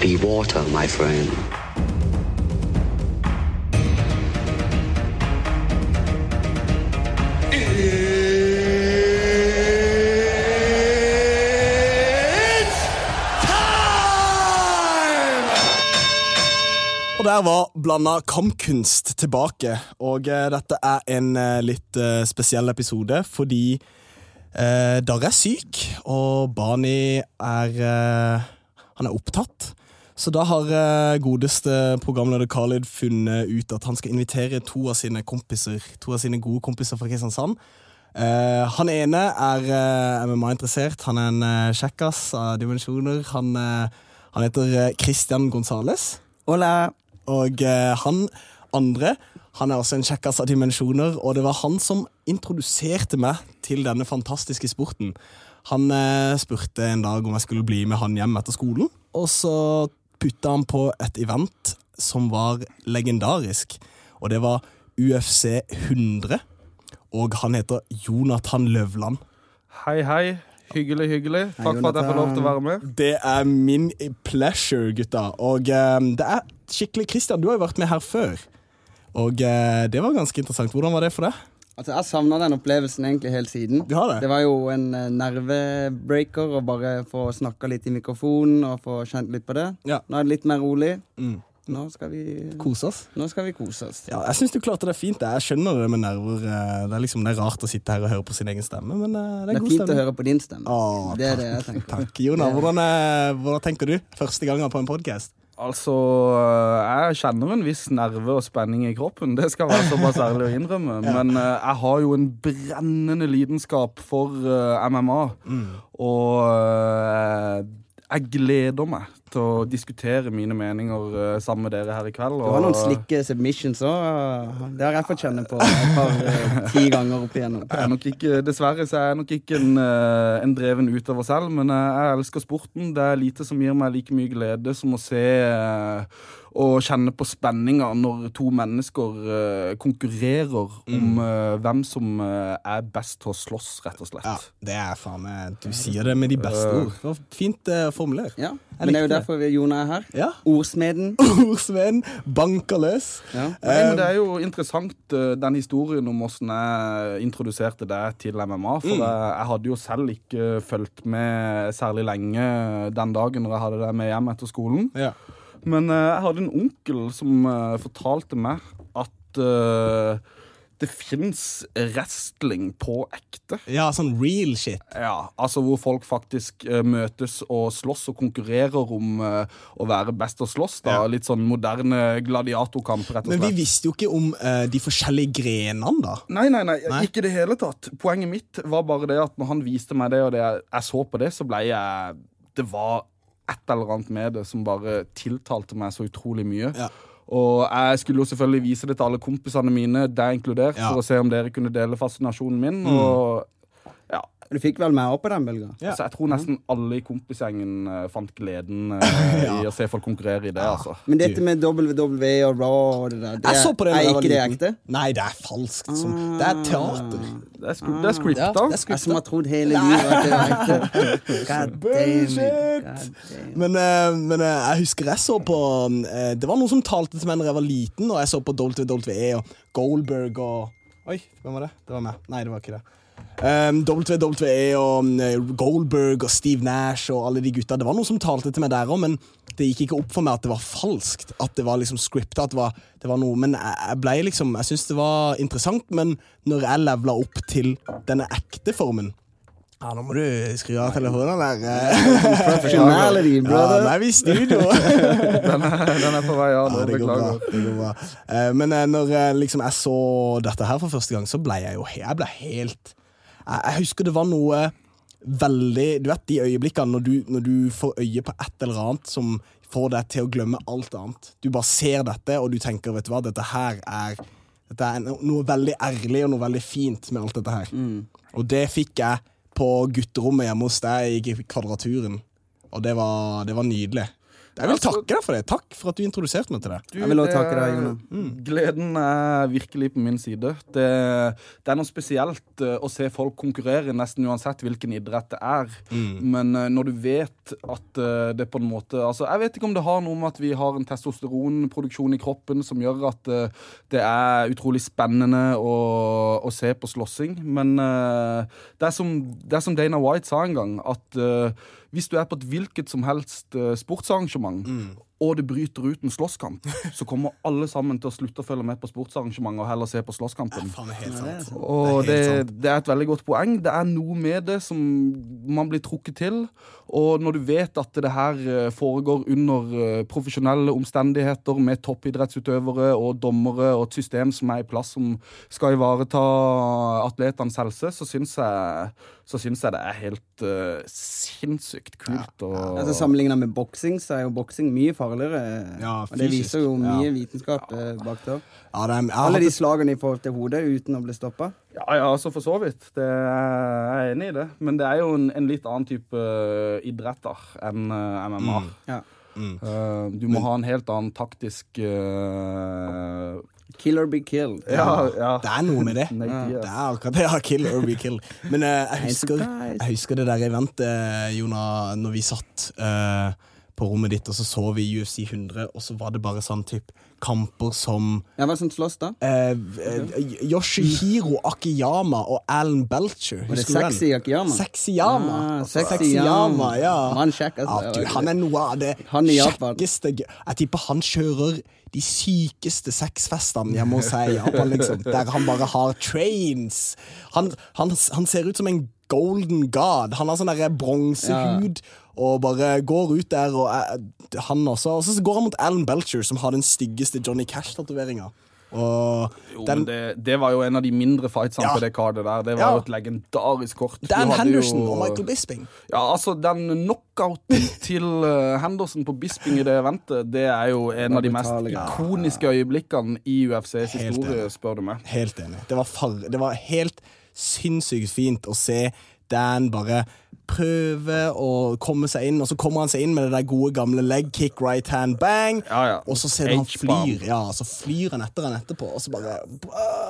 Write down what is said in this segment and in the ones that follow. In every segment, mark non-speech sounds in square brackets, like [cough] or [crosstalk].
Be water, my friend. Og der var blanda kampkunst tilbake. Og eh, dette er en eh, litt eh, spesiell episode fordi eh, Darre er syk, og Bani er eh, Han er opptatt. Så da har eh, godeste programleder Khalid funnet ut at han skal invitere to av sine kompiser, to av sine gode kompiser fra Kristiansand. Uh, han ene er uh, MMA-interessert. Han er en uh, kjekkas av dimensjoner. Han, uh, han heter eh, Christian Gonzales. Hola. Og eh, han andre han er også en kjekkas av dimensjoner, og det var han som introduserte meg til denne fantastiske sporten. Han eh, spurte en dag om jeg skulle bli med han hjem etter skolen, og så putta han på et event som var legendarisk, og det var UFC 100, og han heter Jonathan Løvland. Hei, hei. Hyggelig, hyggelig. Takk for at jeg får lov til å være med. Det er min pleasure, gutta. Og eh, det er skikkelig Christian, du har jo vært med her før. Og eh, det var ganske interessant. Hvordan var det for deg? Altså, Jeg savna den opplevelsen egentlig helt siden. Du har det? Det var jo en eh, nervebreaker å bare få snakka litt i mikrofonen og få kjent litt på det. Ja. Nå er det litt mer rolig. Mm. Nå skal vi Kose oss. Nå skal vi kose oss. Ja, jeg syns du klarte det fint. Jeg skjønner det med nerver. eh, Det er liksom det er rart å sitte her og høre på sin egen stemme, men eh, det Det er er god fint å høre på din stemme. Åh, det er det jeg tenker. Takk. Jona, hvordan, hvordan tenker du? Første gangen på en podkast? Altså, jeg kjenner en viss nerve og spenning i kroppen. Det skal være såpass ærlig å innrømme. [laughs] Men uh, jeg har jo en brennende lidenskap for uh, MMA. Og uh, jeg gleder meg til å diskutere mine meninger eh, sammen med dere her i kveld. Du har noen slikke submissions òg. Det har jeg fått kjenne på et par eh, ti ganger opp igjennom. Er ikke, dessverre så er jeg nok ikke en, eh, en dreven utøver selv, men jeg elsker sporten. Det er lite som gir meg like mye glede som å se og kjenne på spenninga når to mennesker uh, konkurrerer om uh, hvem som uh, er best til å slåss, rett og slett. Ja, det er faen meg Du sier det med de beste ord. Det var Fint formulert. Ja, Men det er jo derfor vi- Jona er her. Ja. Ordsmeden. [laughs] Ordsmeden banker løs. Ja. Nei, men Det er jo interessant, den historien om hvordan jeg introduserte deg til MMA. For jeg, jeg hadde jo selv ikke fulgt med særlig lenge den dagen når jeg hadde deg med hjem etter skolen. Ja. Men eh, jeg hadde en onkel som eh, fortalte meg at eh, det fins wrestling på ekte. ja, sånn real shit. Ja, altså Hvor folk faktisk uh, møtes og slåss og konkurrerer om uh, å være best å slåss. da, Ja. Litt sånn moderne gladiatorkamp, rett og Men vi visste jo ikke om uh, de forskjellige grenene, da. Nei, nei, nei, Nei? ikke det hele tatt. Poenget mitt var bare det at når han viste meg det, og det, jeg så på det, så ble jeg Det var et eller annet med det som bare tiltalte meg så utrolig mye. Ja. Og jeg skulle jo selvfølgelig vise det til alle kompisene mine, deg inkludert, Ja. for å se om dere kunne dele fascinasjonen min. Og ja, Du fikk vel med opp på den bølga? Ja. altså, jeg tror nesten alle i kompisgjengen eh, fant gleden [laughs] ja. i å se folk konkurrere i det, altså. Men dette med WWE og Raw og det der, det Jeg så på det er ikke det ekte? Nei, det er falskt. Som, det er teater. Det er, skri det er scripta. Ja, det er Jeg som har trodd hele livet at det var ekte. [laughs] God damn it. Men, eh, men eh, jeg husker jeg så på eh, Det var noen som talte til meg da jeg var liten, og jeg så på WWE og Goldberg og Oi, hvem var det? Det var meg. Nei, det var ikke det. Um, WWE og eh, Goldberg og Steve Nash og alle de gutta. Det var noen som talte til meg der òg, men det gikk ikke opp for meg at det var falskt. At det var liksom scripta. At det var, det var noe Men jeg, ble liksom Jeg syntes det var interessant, men når jeg levela opp til denne ekte formen ja, Nå må du skru av telefonen der. eh. Professionality, Ja, brother. nå er vi i studio. [laughs] Den er, den er på vei av. Ja, det går bra. Det går bra. Eh, Men eh, når liksom, jeg så dette her for første gang, så ble jeg jo jeg ble helt jeg, husker det var noe veldig Du vet de øyeblikkene når du, når du får øye på et eller annet som får deg til å glemme alt annet. Du bare ser dette, og du tenker vet du hva, dette her er dette er noe veldig ærlig og noe veldig fint med alt dette her. Og det fikk jeg på gutterommet hjemme hos deg i Kvadraturen. Og det var, det var nydelig. Jeg vil Altså- takke deg for det. Takk for at du introduserte meg til det. Du, Jeg vil også takke deg, er- Jonas. Mm. Gleden er virkelig på min side. Det, det er noe spesielt eh, å se folk konkurrere, nesten uansett hvilken idrett det er. Mm. Men eh, når du vet at eh, det på en måte Altså, Jeg vet ikke om det har noe med at vi har en testosteronproduksjon i kroppen som gjør at eh, det er utrolig spennende å, å se på slåssing, men eh, det, er som, det er som Dana White sa en gang, at eh, hvis du er på et hvilket som helst sportsarrangement, sportsarrangement, og det bryter ut en slåsskamp, så kommer alle sammen til å slutte å følge med på sportsarrangementet og heller se på slåsskampen. Det. Og Det det, er et veldig godt poeng. Det er noe med det som man blir trukket til. Og når du vet at det her eh, foregår under eh, profesjonelle omstendigheter med toppidrettsutøvere og dommere og et system som er i plass som skal ivareta atletenes helse, så syns jeg, så syns jeg det er helt uh, sinnssykt kult. Og, Altså Sammenligna med boksing, så er jo boksing mye farligere. Ja, og det viser jo mye Ja. vitenskap ja. bak der. Ja, det er, jeg Alle de slagene de får til hodet uten å bli stoppa. Ja, ja, altså for så vidt. Det er, jeg er enig i det. Men det er jo en, en litt annen type uh, idretter enn uh, MMA. Ja. Uh, du må ha en helt annen taktisk uh, Kill or be killed. ja, ja. det er noe med det. Det er akkurat det. Ja, kill or be killed. Men uh, jeg, husker, jeg husker det der eventet, Jona, når vi satt eh, på rommet ditt, og så så vi UFC 100, og så var det bare sånn typ kamper som Ja, Hva som slåss, da? eh, eh, Yoshihiro Akiyama og Alan Belcher. Var det? Sexy Akiyama? Sexyama. Ah, Sexyama, Sexyama. ja. Han kjekk, altså. Ja, du, han er noe av det kjekkeste Jeg tipper han kjører de sykeste sexfestene hjemme hos seg i Japan, liksom. Der han bare har trains. Han, han, han ser ut som en golden god. Han har sånn bronsehud ja. Og bare går ut der, og er, han også. Og så går han mot Alan Belcher, som har den styggeste Johnny Cash-tatoveringa. Og Jo, den det, det var jo en av de mindre fightsene Ja. på det kartet der. Det var Ja. jo et legendarisk kort. Dan Henderson jo- og Michael Bisping. Ja, altså Den knockouten [laughs] til uh, Henderson på Bisping i det eventet, det er jo en av de mest ikoniske øyeblikkene i UFCs Helt historie, enig. spør du meg. Helt enig. Det var, far det var helt sinnssykt fint å se Dan bare prøve å komme seg inn, og så kommer han seg inn med det der gode gamle leg kick, right hand, bang, Ja, ja. og så ser du han flyr, ja, så flyr han etter han etterpå, og så bare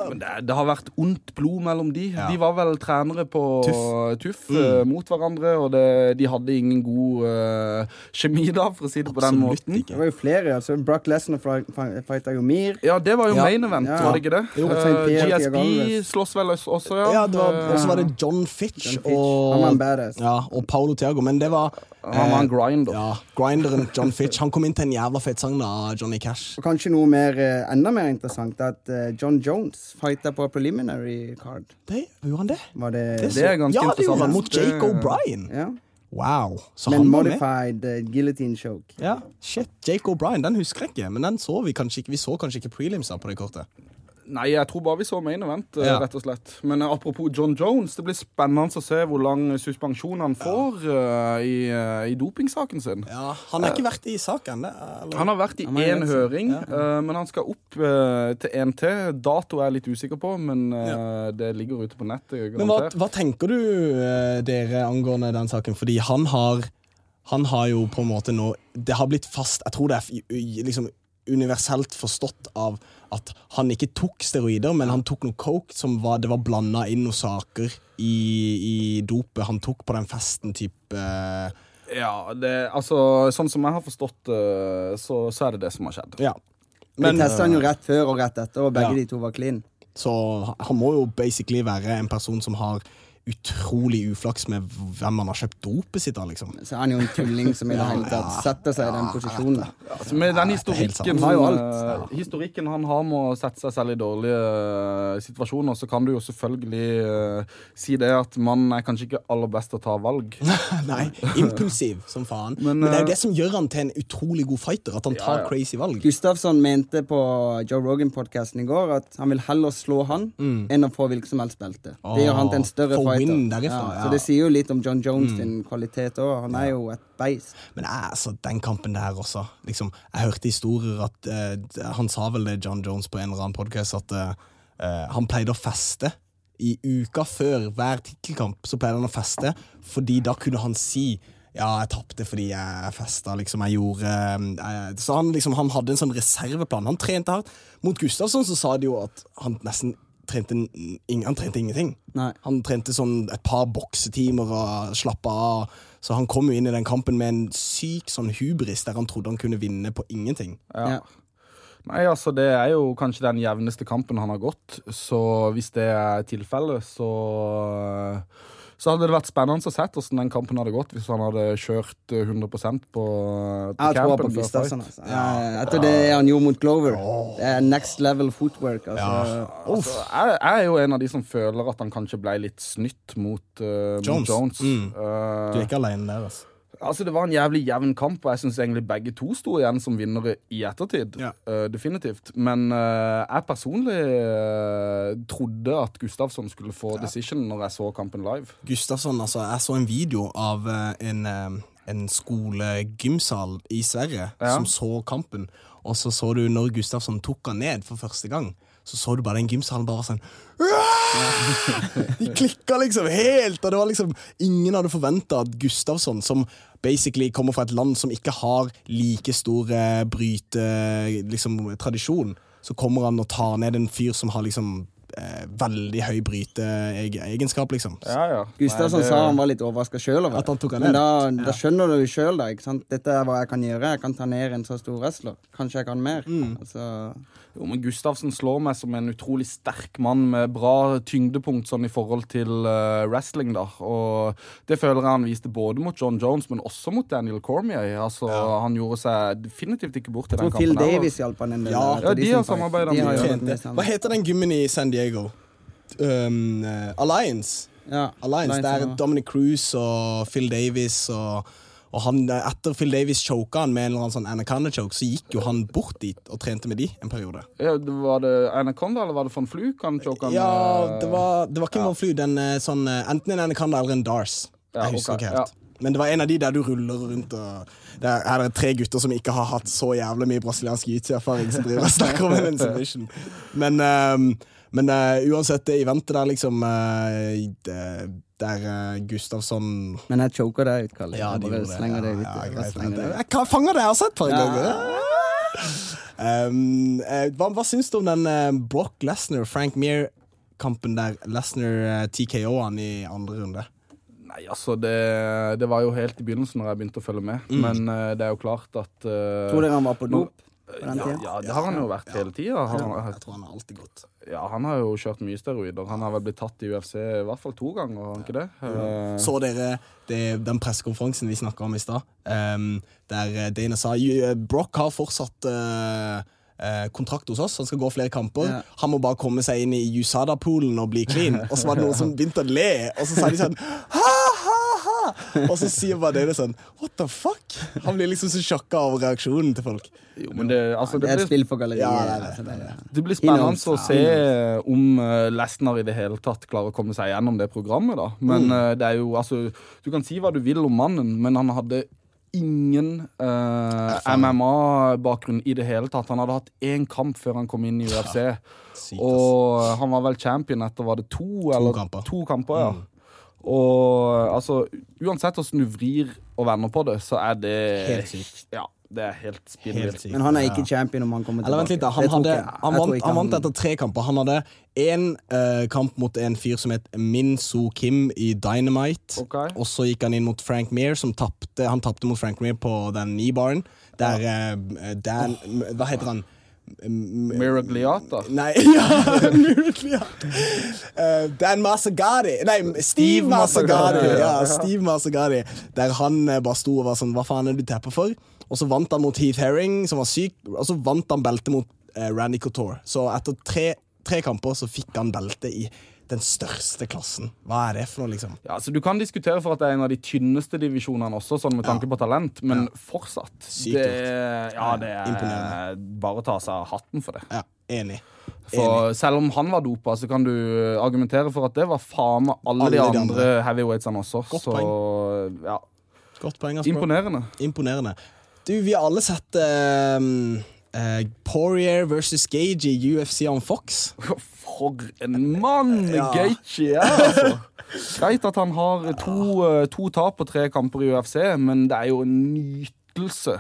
Men det, det har vært ondt blod mellom de. Ja. De var vel trenere på Tuff. Tuff, mm. mot hverandre, og det, de hadde ingen god uh, kjemi da, for å si det på den måten. ikke. Det var jo flere. altså Brock Lesnar fighta jo Mir. Ja, det var jo Ja. main event, Ja. var det ikke det? Jo, uh, GSB Pierre slåss vel også, ja. Ja, var, Eh, og så var det John Fitch, John Fitch. og Han var en badass. Ja, og Paolo Thiago, men det var Han var en eh, grinder. Ja, grinderen John Fitch. Han kom inn til en jævla fet sang av Johnny Cash. Og kanskje noe mer, eh, enda mer interessant, at eh, John Jones fighta på preliminary card. Det, gjorde han det? Var det, Det er ganske ja, det gjorde han mot Jake O'Brien. Ja. Wow. Så Men han var modified eh, guillotine choke. Ja, shit. Jake O'Brien, den husker jeg ikke, men den så vi kanskje ikke. Vi så kanskje ikke prelimsa på det kortet. Nei, jeg tror bare vi så main event, eh, Ja. rett og slett. Men eh, apropos John Jones, det blir spennende å se hvor lang suspensjon han får eh, i, uh, i dopingsaken sin. Ja, Han har ikke vært i saken, det? eller? Han har vært i én høring, ja. uh, men han skal opp til en til. Dato er jeg litt usikker på, men det ligger ute på nettet. Men hva, hva tenker du dere angående den saken? Fordi han har Han har jo på en måte nå Det har blitt fast Jeg tror det er liksom universelt forstått av at han ikke tok steroider, men han tok noe coke som var, det var blanda inn noen saker i, i dopet han tok på den festen, type eh, Ja, det, altså, sånn som jeg har forstått det, så, så er det det som har skjedd. Ja. Men, Men Vi testa han jo rett før og rett etter, og begge Ja. de to var clean. Så han må jo basically være en person som har utrolig uflaks med hvem han har kjøpt dopet sitt av, liksom. Så er han jo en tulling som i det hele tatt setter seg i den posisjonen. Altså, med den historikken ja. Historikken han har med å sette seg selv i dårlige eh, situasjoner, så kan du jo selvfølgelig eh, si det at man er kanskje ikke aller best til å ta valg. [laughs] Nei, impulsiv som faen. Men, Men, det er jo eh, det som gjør han til en utrolig god fighter, at han tar ja. crazy valg. Gustavsson mente på Joe Rogan-podkasten i går at han vil heller slå han enn å få hvilket som helst belte. Det gjør han til en større Mm. Fighter. Win derifra, ja. Mm. Så det sier jo litt om John Jones sin kvalitet òg. Han er jo et beist. Men jeg, altså, den kampen der også liksom, Jeg hørte historier at uh, Han sa vel det, John Jones, på en eller annen podcast at eh, han pleide å feste. I uka før hver tittelkamp så pleide han å feste, fordi da kunne han si ja, jeg tapte fordi jeg festa, liksom. Jeg gjorde eh, Så han liksom, han hadde en sånn reserveplan. Han trente hardt. Mot Gustavsson så sa de jo at han nesten trente, han trente ingenting. Nei. Han trente sånn et par boksetimer og slappa av. Så han kom jo inn i den kampen med en syk sånn hubris der han trodde han kunne vinne på ingenting. Ja. Nei, altså Det er jo kanskje den jevneste kampen han har gått, så hvis det er tilfellet, så så hadde det vært spennende å se hvordan den kampen hadde gått hvis han hadde kjørt eh, 100 på, på Jeg tror på Gustavsson. Altså. Ja, etter det han gjorde mot Glover. Det er next level footwork. Altså. Altså, jeg, jeg er jo en av de som føler at han kanskje ble litt snytt mot, uh, Jones. mot Jones. Mm. Uh, Du er ikke alene der, altså. Altså, Det var en jævlig jevn kamp, og jeg syns egentlig begge to sto igjen som vinnere i ettertid. Ja. Uh, definitivt. Men uh, jeg personlig uh, trodde at Gustavsson skulle få decision når jeg så kampen live. Gustavsson, altså, jeg så en video av en, en skolegymsal i Sverige Ja. som så kampen, og så så du når Gustavsson tok han ned for første gang. Så så du bare den gymsalen bare sånn «Aah!» De klikka liksom helt, og det var liksom Ingen hadde forventa at Gustavsson, som basically kommer fra et land som ikke har like stor brytetradisjon, bryte liksom, så kommer han og tar ned en fyr som har liksom eh, veldig høy bryteegenskap, liksom. Ja, ja. Gustavsson det- sa han var litt overraska sjøl over han Men da, da skjønner du sjøl, da. Ikke sant? Dette er hva jeg kan gjøre. Jeg kan ta ned en så stor wrestler. Kanskje jeg kan mer. Mm. Altså, Jo, men Gustavsen slår meg som en utrolig sterk mann med bra tyngdepunkt sånn i forhold til uh, wrestling. da Og Det føler jeg han viste både mot John Jones, men også mot Daniel Cormier. Altså, Han gjorde seg definitivt ikke bort i den kampen. Phil kampen. her, Davis altså. hjalp han en del. Ja, ja, de De har Trente. sammen. Hva heter den gymmen i San Diego? Um, eh, Alliance. Ja, Alliance, Alliance, Der ja. Dominic Cruise og Phil Davis og, og han, eh, Etter Phil Davis choka han med en eller annen sånn anaconda-choke, så gikk jo han bort dit og trente med de en periode. Ja, Var det Anaconda, eller var det von Fluk han choka Ja, det var, det var ikke en Flu, den eh, sånn eh, Enten en anaconda eller en Dars. Ja, Jeg husker okay. ikke helt. Men det var en av de der du ruller rundt og der er, er det tre gutter som ikke har hatt så jævlig mye brasiliansk jiu-jitsu-erfaring, som driver og snakker om [laughs] en submission. Men, ehm, men uh, uansett, det eventet der, liksom uh, det, Der uh, Gustavsson Men jeg choker deg ut, Kalle. Ja, jeg de bare gjorde slenger det Ja, ja, Jeg greit, slenger det ut. Jeg kan fange det jeg har sett et par Ja. ganger. Um, eh, hva, hva syns du om den eh, Brock Lesnar, Frank Meir-kampen der Lesnar uh, TKO han i andre runde? Nei, altså, det, det var jo helt i begynnelsen når jeg begynte å følge med. Mm. Men uh, det er jo klart at uh, Tror dere han var på dop? På den ja, ja, det har han jo vært hele tida. Han, Jeg tror han har alltid gått. ja, han har jo kjørt mye steroider. Han har vel blitt tatt i UFC i hvert fall to ganger, har han ikke det? Uh... Så dere det, den pressekonferansen vi snakka om i stad, um, der eh, Dana sa eh, Brock har fortsatt eh, eh, kontrakt hos oss, han skal gå flere kamper. Yeah. Han må bare komme seg inn i USADA-poolen og bli clean. [laughs] Og så var det noen som begynte å le, og så sa de sånn [laughs] ha! Og så sier bare dere sånn What the fuck? Han blir liksom så sjokka over reaksjonen til folk. Jo, men det, altså, Det er et spill for galleriet. Ja, det det. altså, det det blir spennende å se om uh, Lesnar i det hele tatt klarer å komme seg gjennom det programmet. da Men eh, det er jo, altså Du kan si hva du vil om mannen, men han hadde ingen eh, MMA-bakgrunn i det hele tatt. Han hadde hatt én kamp før han kom inn i UFC. Sykt. Og han var vel champion etter var det to, eller kamper. to kamper. ja Og altså, uansett hvordan du vrir og vender på det, så er det Helt sykt. Ja, det er helt spinnvilt. Men han er ikke champion om han kommer Eller vent litt, da. Han, hadde, han, vant, han vant etter tre kamper. Han hadde én kamp mot en fyr som het Min Soo Kim i Dynamite. Okay. Og så gikk han inn mot Frank Meir, som tapte Han tapte mot Frank Meir på den knee-baren. Der uh, Dan Hva heter han? Miragliata. Nei, [laughs] ja, Miragliata. Uh, Dan Masagadi Nei, Steve Steve. Masagadi, Ja. Steve Masagadi. Der han eh, bare sto og var sånn Hva faen er det du tepper for? Og så vant han mot Heath Herring, som var syk, og så vant han beltet mot uh, Randy Couture. Så etter tre, tre kamper så fikk han beltet i den største klassen. Hva er det for noe, liksom? Ja, så Du kan diskutere for at det er en av de tynneste divisjonene også, sånn med tanke på talent, men fortsatt. Sykt det, ja, det er Imponerende. bare å ta seg av hatten for det. Ja, enig. For selv om han var dopa, så kan du argumentere for at det var faen meg alle, Alle de andre, andre heavyweightsene også. Godt så ja, Godt poeng. imponerende. Imponerende. Du, vi har alle sett eh, eh, Poirier versus Gage i UFC on Fox. For en mann Ja. Gaethje er, altså. Greit at han har to, eh, to tap på tre kamper i UFC, men det er jo en nytelse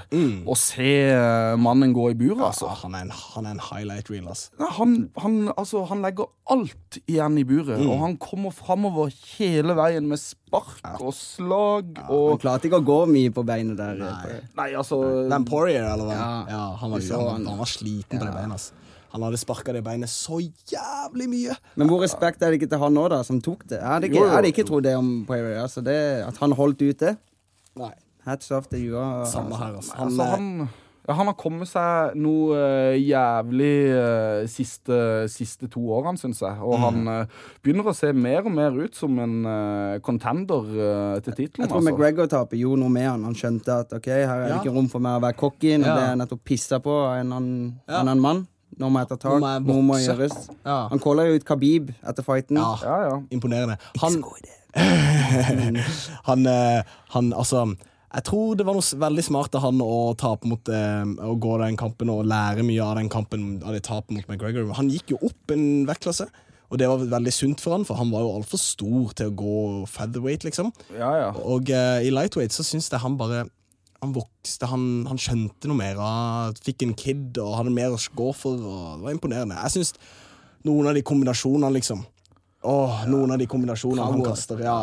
å se eh, mannen gå i buret, altså. Ja, han, er en, han er en highlight reel, altså. Han, han, altså, han legger alt igjen i buret, Mm. og han kommer framover hele veien med spark og slag Han og klarte ikke å gå mye på beinet der. Nei. Nei, altså Den Poirier, eller hva? Ja, Ja. han, var, så han, han. han var sliten på det beinet. altså. Han hadde sparka det beinet så jævlig mye. Men hvor respekt er det ikke til han nå, da, som tok det? Jeg hadde ikke, ikke trodd det om Poirier. Altså det, at han holdt ut det. Nei, Hats off til Jua. Samme her, altså. Han, Altså, han, ja, han har kommet seg noe uh, jævlig uh, siste, siste to årene, syns jeg. Og han Mm. eh, begynner å se mer og mer ut som en eh, contender eh, til tittelen. Jeg tror altså. McGregor taper gjorde noe med han. Han skjønte at ok, her er det Ja. ikke rom for meg å være cocky. når Ja. det er nettopp pissa på av en annen, Ja. annen mann. Nå må jeg ta tak. Nå må jeg Noe må gjøres. Ja. Han caller jo ut Khabib etter fighten. Ja. Ja, ja. Imponerende. Han, [laughs] han, eh, han Altså, jeg tror det var noe veldig smart av han å mot eh, Å gå den kampen og lære mye av den kampen Av det tapet mot McGregor. Han gikk jo opp en vektklasse. Og det var veldig sunt for han, for han var jo altfor stor til å gå featherweight, liksom. ja, ja. Og eh, i lightweight så syns jeg han bare Han vokste, han, han skjønte noe mer. Han fikk en kid og hadde mer å gå for. Det var imponerende. Jeg syns noen av de kombinasjonene, liksom Åh, Noen av de kombinasjonene han kaster. Ja.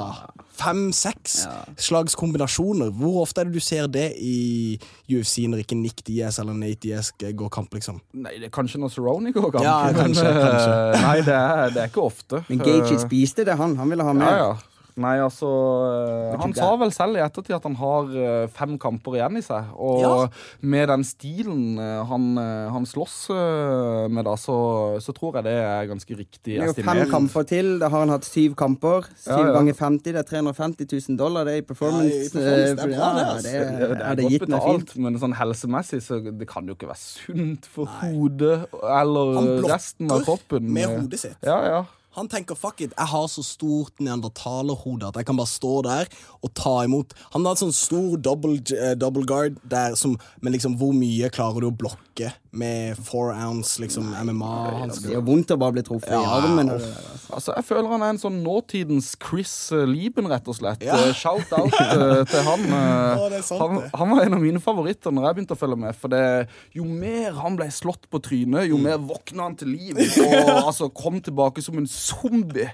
Fem-seks slags kombinasjoner. Hvor ofte er det du ser det i UFC når ikke Nick Diaz eller Nate Diaz går kamp, liksom? Nei, det er kanskje når Cerrone går kamp. Ja, kanskje, men, eh, kanskje. Nei, det er, det er ikke ofte. Men Gage Eh, spiste det, han. Han ville ha Ja, ja. Nei, altså eh, Han sa vel selv i ettertid at han har eh, fem kamper igjen i seg. Og Ja. med den stilen eh, han, han slåss med, da, så, så tror jeg det er ganske riktig Det er jo fem kamper til. Da har han hatt syv kamper. Syv Ja, ja. ganger 50, det er 350 000 dollar. Det er i performance. Ja, det er godt betalt, fint. men sånn helsemessig så det kan jo ikke være sunt for hodet eller resten av kroppen. med hodet sitt. Ja, ja. Han tenker fuck it, jeg har så stort neandertalerhode at jeg kan bare stå der og ta imot. Han har en sånn stor double, eh, double guard der som Men liksom, hvor mye klarer du å blokke med four ounce liksom MMA? Han Det gjør vondt å bare bli truffet i armen. det altså. Jeg føler han er en sånn nåtidens Chris eh, Lieben, rett og slett. Ja. Eh, Shout out eh, [laughs] til han. er sant, han. Han var en av mine favoritter når jeg begynte å følge med. For det, jo mer han ble slått på trynet, jo mer våkna han til liv. Og [laughs] altså kom tilbake som en zombie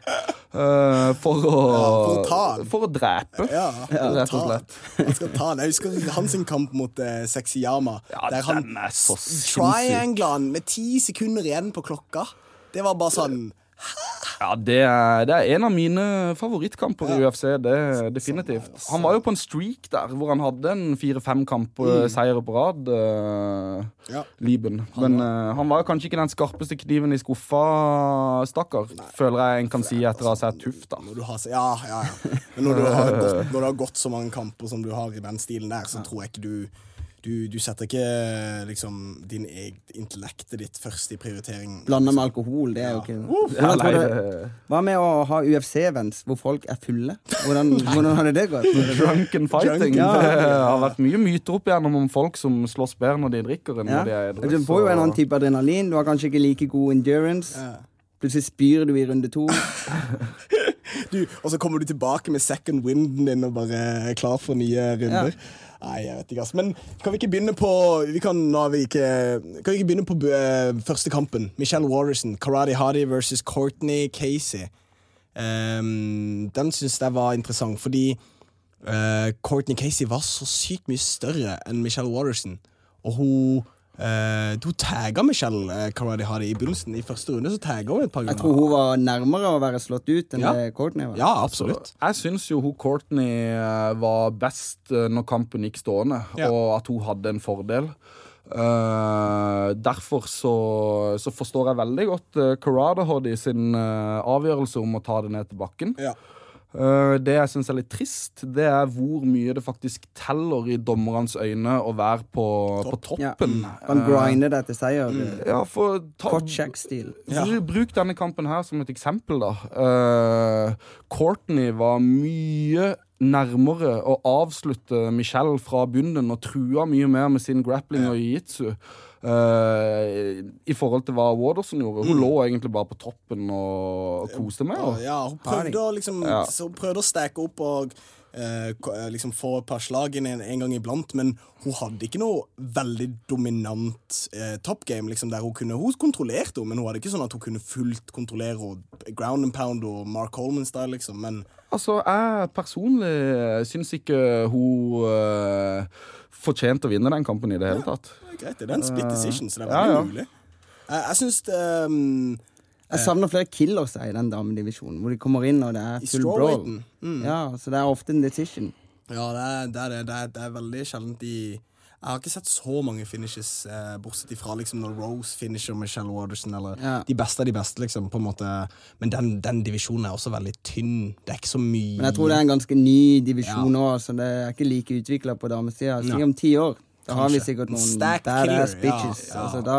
eh, for, å, for å ta han. for å drepe, ja, rett og slett. Han skal ta han. Jeg husker hans kamp mot uh, Sexyama. Ja, der han triangla han med ti sekunder igjen på klokka. Det var bare sånn Hæ? Ja, det er, det er en av mine favorittkamper i UFC. Det definitivt. Han var jo på en streak der hvor han hadde en fire-fem kamper mm. på rad. Uh, Ja. Liben. Men uh, han var kanskje ikke den skarpeste kniven i skuffa, stakkar. Føler jeg en kan si etter å ha sett Tuff, da. Når du har, ja, ja, ja. Men når du, har [laughs] gått, når du har gått så mange kamper som du har i den stilen der, så tror jeg ikke du du, du setter ikke liksom din eget intellektet ditt først i prioritering. Blanda med alkohol, det er jo ikke Ja, Hvordan nei, det- Hva med å ha UFC-events hvor folk er fulle? Hvordan, hvordan hadde det gått? [laughs] Drunken fighting. ja. Det har vært mye myter opp igjennom om folk som slåss bedre når de drikker enn Ja. når de er edru. Du får jo en annen type adrenalin. Du har kanskje ikke like god endurance. Plutselig spyr du i runde to. [laughs] [laughs] Du, og så kommer du tilbake med second winden din og bare er klar for nye runder. Nei, jeg vet ikke, ass. Men kan vi ikke begynne på vi kan, nå vi ikke, kan vi ikke begynne på uh, første kampen? Michelle Waterson, Karate Hardy versus Courtney Casey. Um, den syns jeg var interessant, fordi uh, Courtney Casey var så sykt mye større enn Michelle Waterson. Og hun uh, Hun tagga Michelle eh, Hardy i begynnelsen. I første runde så tagga hun et par Jeg tror hun var nærmere å være slått ut enn Ja. Courtney var. Ja, absolutt. Jeg syns jo hun Courtney eh, var best eh, når kampen gikk stående, Ja. og at hun hadde en fordel. Uh, derfor så, så forstår jeg veldig godt uh, Karada Hoddy sin uh, avgjørelse om å ta det ned til bakken. Ja. Eh, det jeg syns er litt trist, det er hvor mye det faktisk teller i dommerens øyne å være på, på Ja. toppen. grinder grinde det til seier. Ja, for ta. Bru- Bruk denne kampen her som et eksempel, da. Uh, Courtney var mye nærmere å avslutte Michelle fra bunnen og trua mye mer med sin grappling og jiu-jitsu. Eh, I forhold til hva Waterson gjorde. Hun lå egentlig bare på toppen og, koste med. Og, ja, hun prøvde å liksom Ja. så hun prøvde å stacke opp og eh, eh, liksom få et par slag en, en gang iblant, men hun hadde ikke noe veldig dominant eh, top game. Liksom, der Hun kunne, hun kontrollerte henne, men hun hadde ikke sånn at hun kunne fullt kontrollere og ground and pound og Mark Holman-style. liksom, men altså, jeg personlig syns ikke hun uh, fortjente å vinne den kampen i det hele tatt. det er greit. Det er en split decision, så det er ja, veldig ja. mulig. Jeg, jeg syns um, Jeg savner flere killers i den damedivisjonen, hvor de kommer inn og det er full brawl. Mm. Ja, så det er ofte en decision. Ja, det er det. Er, det, er, det er veldig sjeldent de Jeg har ikke sett så mange finishes, eh, bortsett ifra liksom når Rose finisher Michelle Waterson, eller Ja. de beste av de beste, liksom, på en måte. Men den, den divisjonen er også veldig tynn. Det er ikke så mye Men jeg tror det er en ganske ny divisjon nå, så det er ikke like utvikla på damesida. Sikkert om ti år. Da har vi sikkert noen badass ja, bitches. ja. Altså, da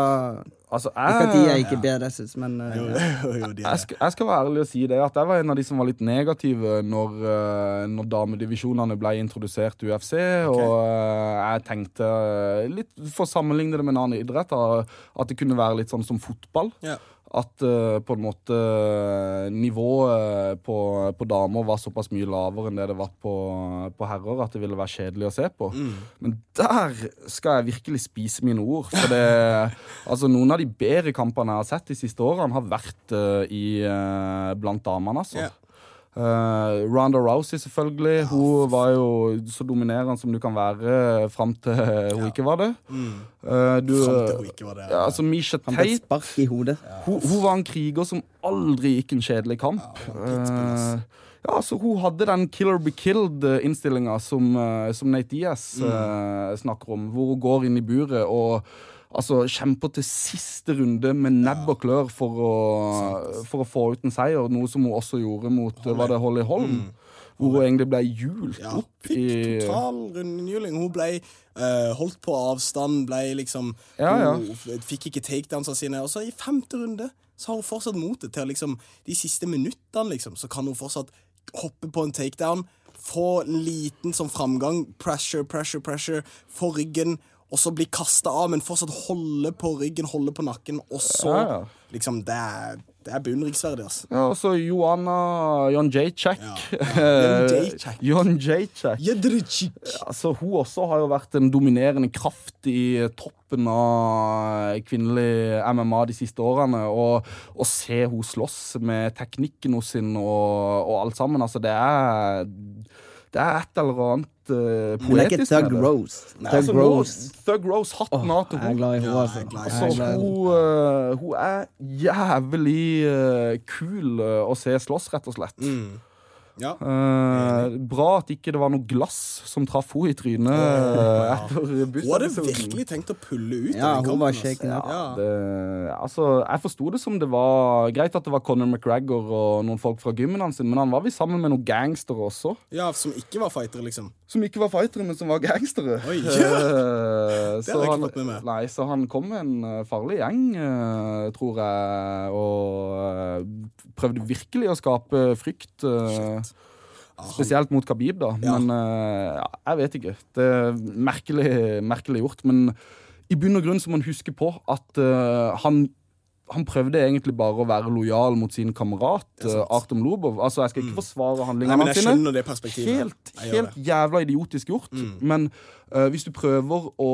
Altså, Ikke at de er jeg, ikke badasses, men uh, Jo, jo, jo, de er jeg, skal, jeg skal være ærlig og si det at jeg var en av de som var litt negative når, eh, når damedivisjonene ble introdusert i UFC. Og eh, jeg tenkte, eh, litt for å sammenligne det med en annen idrett, at det kunne være litt sånn som fotball. Ja. At uh, på en måte eh, nivået på, på damer var såpass mye lavere enn det det var på, på herrer at det ville være kjedelig å se på. Men der skal jeg virkelig spise mine ord. For det, [laughs] altså noen av de bedre kampene jeg har sett de siste årene, har vært uh, i, uh, blant damene. altså. Ja. Eh, Ronda Rousey, selvfølgelig. hun var jo så dominerende som du kan være fram til hun ikke var det. Eh, du, Fram til hun ikke var det. Ja, altså Misha Tate spark i hodet. hun, hun var en kriger som aldri gikk en kjedelig kamp. Eh, ja, så Hun hadde den 'killer be killed'-innstillinga som, eh, som Nate Diaz eh, snakker om, hvor hun går inn i buret og altså, kjemper til siste runde med nebb og klør for å, for å få ut en seier, noe som hun også gjorde mot Holly. var det Holly Holm. Hvor hun egentlig ble hjult Ja, opp i total rundhjuling. Hun ble uh, holdt på avstand, ble liksom Ja, ja. Hun fikk ikke takedansene sine. Og så i femte runde så har hun fortsatt motet til liksom De siste minuttene, liksom, så kan hun fortsatt hoppe på en takedown. Få en liten sånn framgang. Pressure, pressure, pressure. Få ryggen. Og så bli kasta av, men fortsatt holde på ryggen, holde på nakken. Og så Ja, ja. Liksom, det er, det er beundringsverdig, altså. Ja, og så Joanna John Jacek. [laughs] John Jacek. John Jacek. Altså, hun også har jo vært en dominerende kraft i toppen av kvinnelig MMA de siste årene. Og å se hun slåss med teknikken sin og, og alt sammen, altså det er Det er et eller annet uh, Hun er ikke poetisk Thug med det. Rose. Nei, Thug altså, Rose. Thug Rose, hatten av til Jeg er henne. glad i henne, altså. Altså, hun, eh, hun er jævlig uh, kul uh, å se slåss, rett og slett. Ja. Eh, bra at ikke det var noe glass som traff henne i trynet Ja. [laughs] etter Hun hadde virkelig tenkt å pulle ut Ja, hun var shaken up. Ja. Det, altså, jeg forsto det som det var greit at det var Conor McGregor og noen folk fra gymmen hans, men han var visst sammen med noen gangstere også. ja, Som ikke var fightere, liksom. Som ikke var fightere, men som var gangstere. Oi. Eh, [laughs] Det så har jeg ikke han- fått med meg. Nei, så han kom med en eh, farlig gjeng, eh, tror jeg, og eh, prøvde virkelig å skape frykt. Spesielt mot Khabib, da. Men eh, ja, jeg vet ikke. Det er merkelig, merkelig gjort. Men i bunn og grunn så må man huske på at uh, han han prøvde egentlig bare å være lojal mot sin kamerat eh, Artem Lobov. Altså, Jeg skal ikke forsvare Mm. Nei, handlingene perspektivet. Helt, helt jævla idiotisk gjort. Mm. Men uh, hvis du prøver å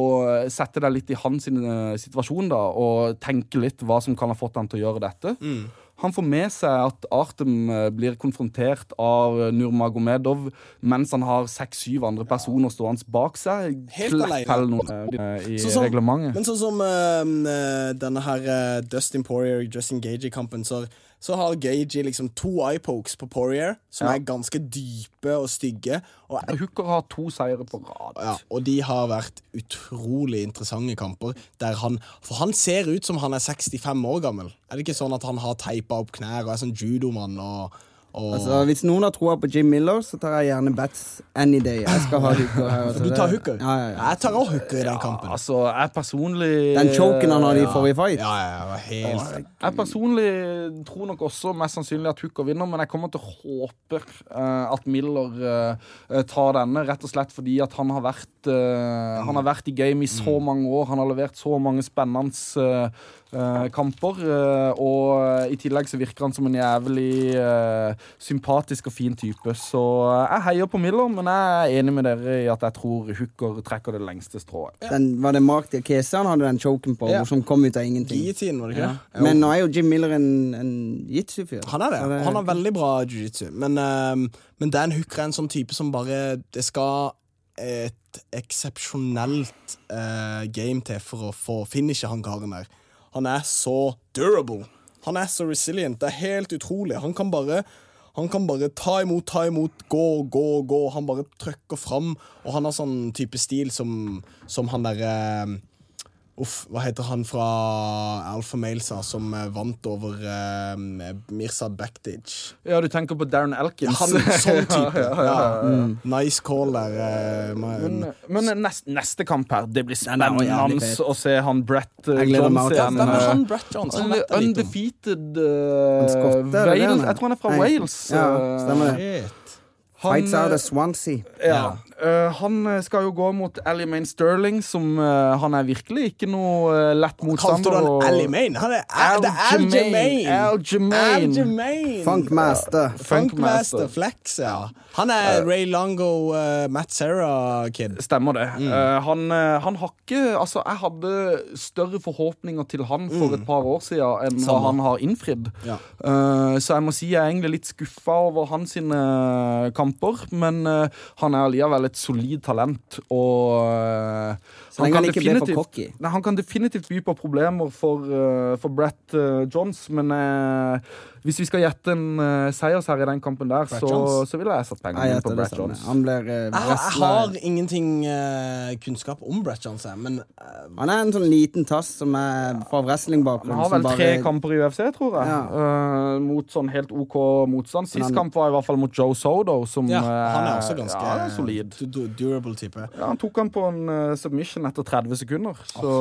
sette deg litt i hans eh, situasjon da, og tenke litt hva som kan ha fått han til å gjøre dette Mm. Han får med seg at Artem eh, blir konfrontert av eh, Nurmagomedov mens han har seks-syv andre personer stående bak seg. Helt alene. eh, i Sånn som- reglementet. Men sånn som uh, denne her uh, Dustin Poirier, Justin Gagey-kampen, så, så har Gagey liksom to eye-pokes på Poirier, som Ja. er ganske dype og stygge. Og, Hooker har to seire på rad. ja, og de har vært utrolig interessante kamper. Der han, for han ser ut som han er 65 år gammel. Er det ikke sånn at han har teipa opp knær og er sånn judomann og, og Altså, hvis noen har troa på Jim Miller, så tar jeg gjerne bats any day. Jeg skal ha hooker her. altså. [laughs] Du tar hooker? Ja, ja, ja. Jeg tar også hooker i den kampen. Altså, jeg personlig Den choken han hadde i forrige fight. Ja, ja, ja, helt Jeg personlig tror nok også mest sannsynlig at Hooker vinner, men jeg kommer til å håpe uh, at Miller uh, tar denne, rett og slett fordi at han har vært eh, Han har vært i game i så mange år. Han har levert så mange spennende uh, eh, kamper. og i tillegg så virker han som en jævlig sympatisk og fin type. Så jeg heier på Miller, men jeg er enig med dere i at jeg tror Hooker trekker det lengste strået. Den, var det Mark Diakese han hadde den choken på, Ja. som kom ut av ingenting? Gittin, var det ikke Ja. Men nå er jo Jim Miller en, en jitsu-fyr. Han er det. Han har veldig bra jiu-jitsu. Men, men Dan Hooker er en sånn type som bare Det skal et eksepsjonelt eh, game til for å få finishe han karen der. Han er så durable. Han er så resilient. Det er helt utrolig. Han kan bare han kan bare ta imot, ta imot, gå, gå, gå. Han bare trykker fram. Og han har sånn type stil som, som han derre Uff, hva heter han fra Alfa Mailsa som eh, vant over eh, Mirza Backditch? Ja, du tenker på Darren Elkins. Han, sånn [laughs] type. Ja, ja, ja, ja. Ja. Nice call der. eh, ma- Men, men neste, neste kamp her, det blir spennende å se han Brett uh, Jones igjen. Han Brett Jones? Han. Undefeated uh, Wales. Jeg tror han er fra Nei. Wales. Ja, stemmer det. Han, Fights out eh, of Swansea. ja. Eh, han eh, skal jo gå mot Alimane Sterling, som eh, han er virkelig ikke noe uh, lett Kalte du motstander. han og- Han er, er, det er Al Jermaine. Al Jermaine. Al Jermaine. Funkmaster. Funkmaster Flex, ja. Han er Ray Longo, Matt Serra-kid. Stemmer det. Mm. Eh, han, eh, han har ikke Altså, jeg hadde større forhåpninger til han for et par år siden enn Mm. Samme. han har innfridd. Ja. Eh, så jeg må si jeg er egentlig litt skuffa over hans eh, kamper, men uh, han er allikevel et solid talent, og uh, Så han ikke bli for cocky. Nei, han kan definitivt by på problemer for, uh, for Brett Johns, men eh, hvis vi skal gjette en uh, seiers her i den kampen der, så, så ville jeg satt pengene mine på Brett Jones. Johns. Han blir uh, Jeg, jeg har ingenting uh, kunnskap om Brett Jones, jeg, men uh, Han er en sånn liten tass som er fra wrestlingbakgrunn. Han har som vel bare- tre kamper i UFC, tror jeg. Ja. Eh, mot sånn helt OK motstand. Sist han- kamp var i hvert fall mot Joe Sodo, som ja, eh, han er også ganske ja, er solid. du- du- durable type. Ja, han tok han på en eh, submission etter 30 sekunder, så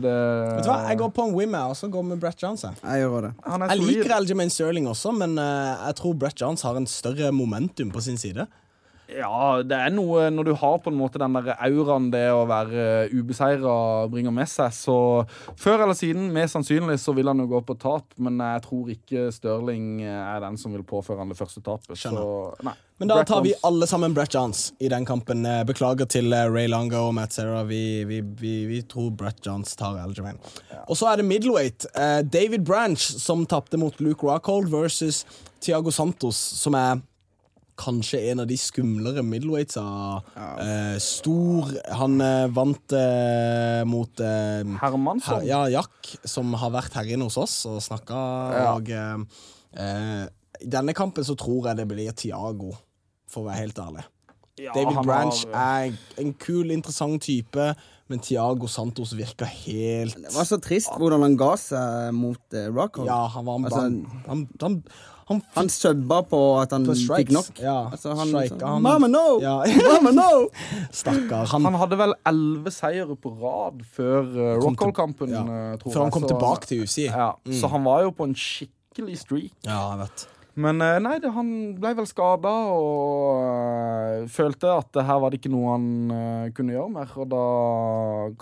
det Vet du hva, Jeg går på en win, og så Går med Brett Jones. Jeg, Jeg gjør det. Han er jeg solid. liker Aljamain Sterling også, men eh, jeg tror Brett Jones har en større momentum på sin side. Ja, det er noe når du har på en måte den der auraen det å være ubeseira bringer med seg, så før eller siden, mest sannsynlig, så vil han jo gå på tap, men jeg tror ikke Stirling er den som vil påføre han det første tapet. Så. Men da Brett tar vi alle sammen Brett Johns i den kampen. Eh, Beklager til eh, Ray Longo og Matt Serra. Vi, vi, vi, vi tror Brett Johns tar Aljamain. Og så er det middleweight. Eh, David Branch som tapte mot Luke Rockhold versus Thiago Santos, som er kanskje en av de skumlere middleweightsa. Eh, stor Han eh, vant eh, mot eh, Hermansson. her, Ja, Jack, som har vært her inne hos oss og snakka. Ja. Og eh, eh, i denne kampen så tror jeg det blir Tiago, for å være helt ærlig. Ja, David Branch har- er en kul, interessant type, men Tiago Santos virker helt Det var så trist hvordan han ga seg mot uh, Rockhold. Ja, han var Altså, han, han, han, han, Han subba på at han På fikk nok. Ja, Altså, han, strike, han- Mama, no! Ja. [laughs] Mama, no! Stakkar. Han, Han hadde vel elleve seire på rad før uh, Rockhold-kampen. ja. eh, Før han kom så- tilbake til UC Ja, Så han var jo på en skikkelig streak. Ja, jeg vet. Men eh, nei, det, han ble vel skada og eh, følte at det her var det ikke noe han eh, kunne gjøre mer. Og da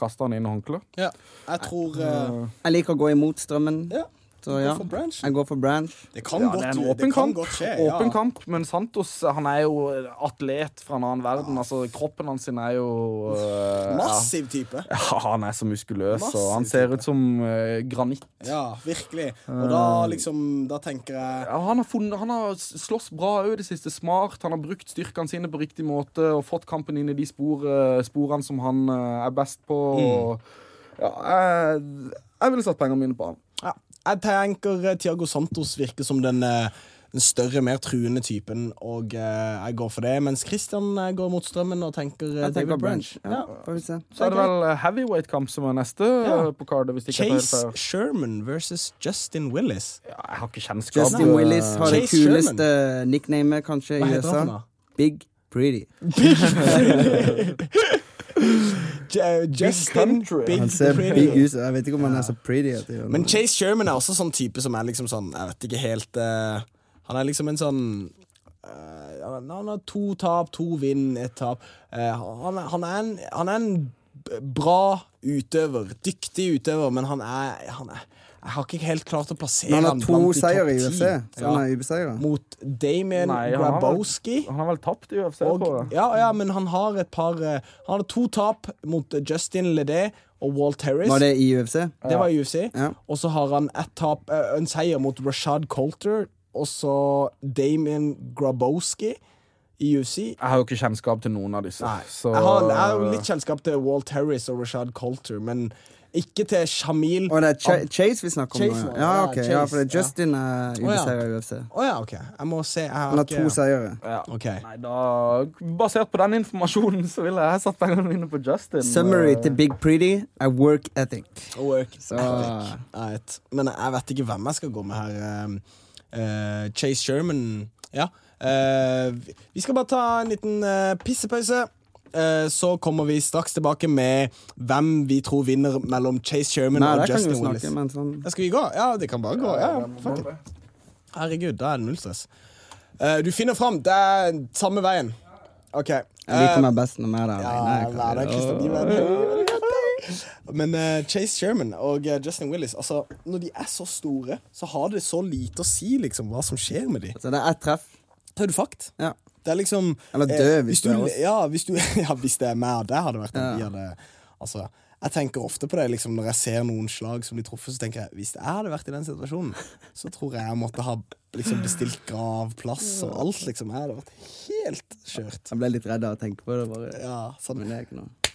kasta han inn håndkleet. Ja, jeg tror eh, Jeg liker å gå imot strømmen. Ja, Så ja, jeg går for Branch. Det kan Ja, godt, det er en det åpen kan kamp. godt skje. Åpen ja. kamp, men Santos han er jo atlet fra en annen verden. Altså, kroppen hans sin er jo uh, Massiv type. [laughs] Ja, han er så muskuløs, Massiv og han ser type. ut som uh, granitt. Ja, virkelig. Og da liksom Da tenker jeg Ja, han, har funnet, han har slåss bra òg i det siste. Smart. Han har brukt styrkene sine på riktig måte og fått kampen inn i de spor, eh, sporene som han uh, er best på. Og, ja, jeg, jeg ville satt pengene mine på han. Ja, Jeg tenker Tiago Santos virker som den, eh, den større, mer truende typen, og eh, jeg går for det. Mens Christian eh, går mot strømmen og tenker eh, Jeg tenker David Branch. Branch. Ja, får vi. Så er det vel eh, heavyweight-kamp som er neste Ja. eh, på helt Chase. Sherman versus Justin Willis. Ja, jeg har ikke kjennskap. Justin Willis har det Chase kuleste nicknamet kanskje i USA. Big Pretty. Big [laughs] Pretty. [laughs] [laughs] [laughs] Justin. Big Han ser big ut. Jeg vet ikke om han er så pretty. Det Men. Chase Sherman er også sånn type som er liksom sånn Jeg vet ikke helt uh, Han er liksom en sånn uh, Han har to tap, to vinn, ett tap. Uh, han, han, er en, han er en bra utøver. Dyktig utøver, men han er, han er Jeg har ikke helt klart å plassere Men han har to blant de i topp UFC, ti. han er ubeseira. Mot Damien Nei, han har vel- Grabowski. Han har vel tapt i UFC, Og, tror jeg. ja, ja, men han har et par eh, Han har to tap mot eh, Justin Ledé og Walt Harris. Var det i UFC? Det var i UFC. Ja. Og så har han et tap, eh, en seier mot Rashad Colter, og så Damien Grabowski i UFC. Jeg har jo ikke kjennskap til noen av disse. Nei. så- jeg, har, jeg har litt kjennskap til Walt Harris og Rashad Colter, men ikke til Shamil Og det er Ch Chase vi snakker om Chase nå? Ja, ok, Chase, ja, for det er. Justin er ja. ubeseira i UFC. Å ja, OK. Jeg må se. Jeg har Han har ikke- to seire. Ja. Okay. Nei, da, basert på den informasjonen så ville jeg satt pengene mine på Justin. Summary Eh, til Big Pretty er work ethic. Work Så- ethic. Right. Men jeg vet ikke hvem jeg skal gå med her. Eh, Chase Sherman Ja. Uh, vi- vi skal bare ta en liten uh, pissepause. Eh, så kommer vi straks tilbake med hvem vi tror vinner mellom Chase Sherman Nei, og der kan vi Justin Willis. men sånn Ja, skal vi gå? Ja, det kan bare gå. Ja. Herregud, da er det null stress. Eh, du finner fram. Det er samme veien. OK. Jeg liker Eh, meg best når vi er der alene. Men Chase Sherman og Justin Willis Altså, Når de er så store, så har det så lite å si liksom hva som skjer med dem. Så det er ett treff. Er du fakt. Ja. Det er liksom Eller dø, eh, hvis du. Ja, hvis du [laughs] Ja, hvis det er meg og deg, hadde vært Ja. hadde, Altså, jeg tenker ofte på det liksom, når jeg ser noen slag som blir truffet. Så tenker jeg, Hvis jeg hadde vært i den situasjonen, så tror jeg jeg måtte ha liksom, bestilt gravplass og alt. liksom Jeg hadde vært helt kjørt. Jeg ble litt redd av å tenke på det. bare Ja, sånn, Men det er ikke noe.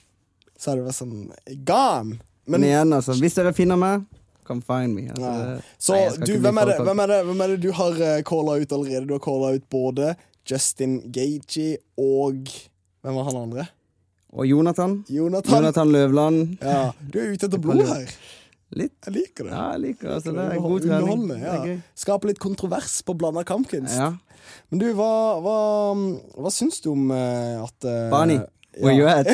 Så hadde det vært sånn Gone! Men igjen, altså, hvis dere finner meg, come find me. Altså, Ja. Så Nei, du, hvem er, det, hvem, er det, hvem er det du har uh, calla ut allerede? Du har calla ut både Justin Gagey og Hvem var han andre? Og Jonathan. Jonathan. Jonathan Løvland. Ja, Du er ute etter blod her. Litt. Jeg liker det. Ja, jeg liker det. Altså, det er god trening. Ja. Skape litt kontrovers på blanda kampkunst. Ja. Men du, hva, hva, hva syns du om eh, at uh, Barney, where you at?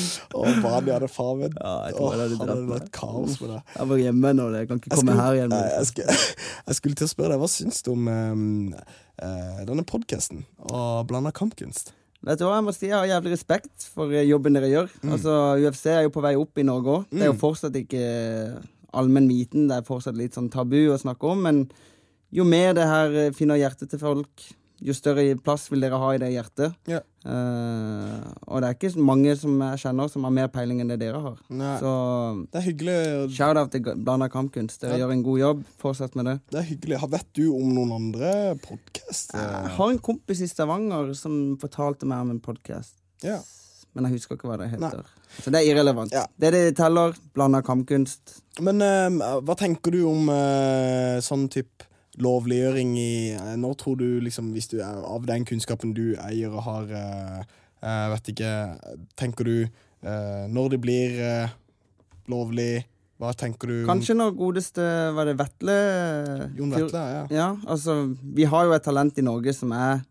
[laughs] Å, Barney hadde faen Ja, Åh, Han hadde vært kaos på det. Jeg var hjemme nå. Jeg kan ikke komme skulle- her igjen. Nei, jeg, skulle, [laughs] jeg skulle til å spørre deg, hva syns du om um, uh, denne podkasten og blanda kampkunst? Vet du hva, Jeg må si jeg har jævlig respekt for eh, jobben dere gjør. Mm. Altså, UFC er jo på vei opp i Norge òg. Det er jo fortsatt ikke allmenn viten. Det er fortsatt litt sånn tabu å snakke om. Men jo mer det her eh, finner hjertet til folk, jo større plass vil dere ha i det hjertet. Ja. Uh, og det er ikke mange som jeg kjenner som har mer peiling enn det dere har. Nei. Så Det er hyggelig. shout-out til Blanda kampkunst. Dere Ja. gjør en god jobb. Fortsett med det. Det er hyggelig. Vet du om noen andre podkast? Jeg har en kompis i Stavanger som fortalte meg om en podkast. Ja. Men jeg husker ikke hva det heter. Nei. Så det er irrelevant. Ja. Det det teller, blanda kampkunst. Men uh, hva tenker du om uh, sånn type lovliggjøring i eh, Når tror du, liksom, hvis du er av den kunnskapen du eier og har eh, eh, Vet ikke Tenker du når det blir lovlig Hva tenker du Kanskje når godeste Var det Vetle? Jon Vetle? Ja. Ja, altså Vi har jo et talent i Norge som er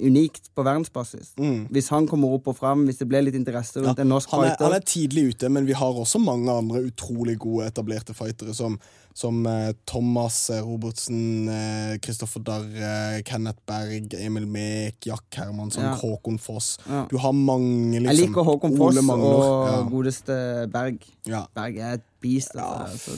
unikt på verdensbasis. Mm. Hvis han kommer opp og fram, hvis det blir litt interesse rundt en norsk han, er, fighter han er tidlig ute, men vi har også mange andre utrolig gode etablerte fightere, som, som eh, Thomas eh, Robertsen, eh, Kristoffer Darre, Kenneth Berg, Emil Mek, Jack Hermansson, Ja. Håkon Foss. Ja. Du har mange, liksom. Jeg liker Håkon Foss og godeste Berg. ja. Berg er et beast. Altså.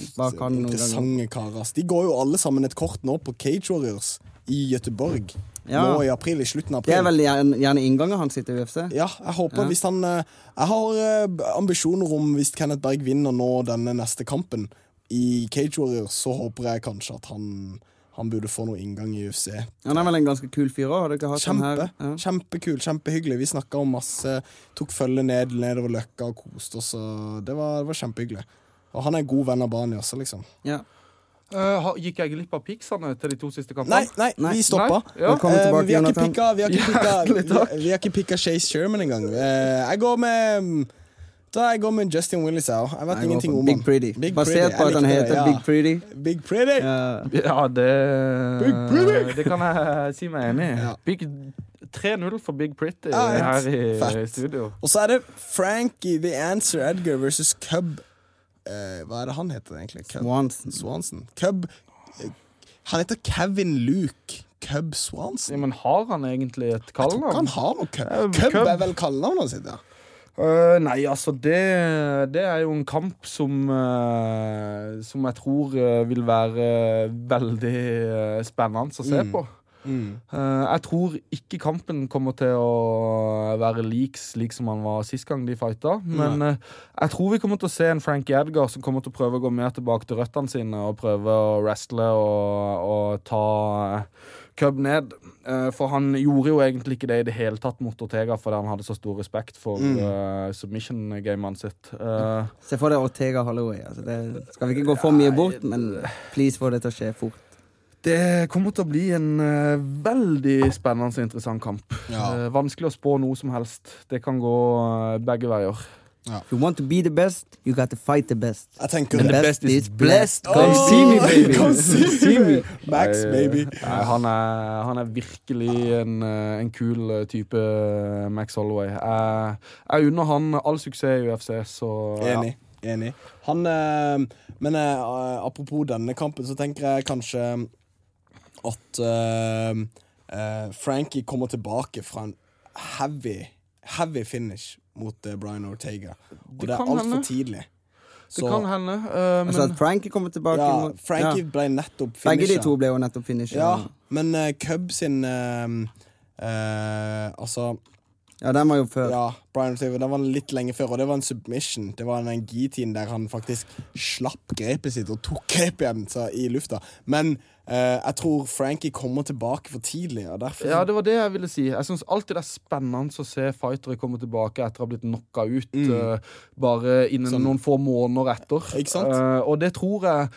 Interessante karer. De går jo alle sammen et kort nå på Cage Warriors i Göteborg. Ja. Nå i april, i slutten av april. Det er vel gjerne, gjerne inngangen hans til UFC. Ja, jeg håper Ja. hvis han eh, Jeg har eh, ambisjoner om, hvis Kenneth Berg vinner nå denne neste kampen i Cage Warrior, så håper jeg kanskje at han han burde få noe inngang i UFC. Han er vel en ganske kul fyr òg? Kjempe. Ja. Kjempekul, kjempehyggelig. Vi snakka om masse, tok følge ned nedover Løkka og koste oss. og Det var, det var kjempehyggelig. Og han er en god venn av Bani også, liksom. Ja. Eh, har- gikk jeg glipp av piksene til de to siste kampene? Nei, nei, vi stoppa. Nei, ja. Tilbake, vi har ikke pikka, vi har ikke pikka, Hjertelig vi, vi har ikke pikka Chase Sherman engang. Uh, jeg går med mm, da jeg går med Justin Willis Jeg, Jeg vet Jeg ingenting om Big. Pretty. Big Basert Pretty, på at han heter ja. Big Pretty. Big Pretty. Ja. Ja, det Big Pretty. Det kan jeg si meg enig i. Ja. Big 3-0 for Big Pretty Ja, her i fett. studio. Og så er det Frankie The Answer Edgar versus Cub eh, Hva er det han heter egentlig? Cub Swanson. Swanson. Cub eh, Han heter Kevin Luke Cub Swanson. Ja, men har han egentlig et Jeg tror ikke han har noe Cub. Cub Cub. er vel kallenavnet sitt, ja. Uh, nei, altså det, det er jo en kamp som uh, Som jeg tror uh, vil være veldig spennende å se Mm. på. Mm. Eh, jeg tror ikke kampen kommer til å være lik slik som han var sist gang de fighta. Men eh, jeg tror vi kommer til å se en Frankie Edgar som kommer til å prøve å gå mer tilbake til røttene sine og prøve å wrestle og, og ta Cub ned. Eh, for han gjorde jo egentlig ikke det i det hele tatt mot Ortega fordi han hadde så stor respekt for Mm. uh, submission-gamet sitt. Uh, Se for deg Ortega Holloway. Altså det skal vi ikke gå for mye bort, men please få det til å skje fort. Det kommer til å bli en uh, veldig spennende og interessant kamp. Ja. Uh, vanskelig å spå noe som helst. Det kan gå uh, begge veier. If you want to be the best, you got to fight the best. I think And the the best is blessed. Come Oh, see me, baby. come see me. Max, baby. Nei, han, er, han er virkelig en, en kul type, Max Holloway. Jeg, jeg unner han all suksess i UFC, så ja. Enig. enig. Han, men apropos denne kampen, så tenker jeg kanskje at uh, uh, Frankie kommer tilbake fra en heavy, heavy finish mot uh, Brian Ortega. Og det, Det er altfor tidlig. Det kan hende. eh, Altså at Frankie kommer tilbake. ja, mot- Frankie ja. ble nettopp Begge de to ble jo nettopp finisha. Ja, men uh, Cub sin eh, eh, Altså Ja, den var jo før. Ja, Brian Ortega, den var litt lenge før, og det var en submission. Det var en G-team der han faktisk slapp grepet sitt og tok grep igjen så, i lufta. Men jeg tror Frankie kommer tilbake for tidlig, og derfor Ja, det var det jeg ville si. Jeg syns alltid det er spennende å se fightere komme tilbake etter å ha blitt knocka ut eh, bare innen Sånn. noen få måneder etter. Ikke sant? Eh, og det tror jeg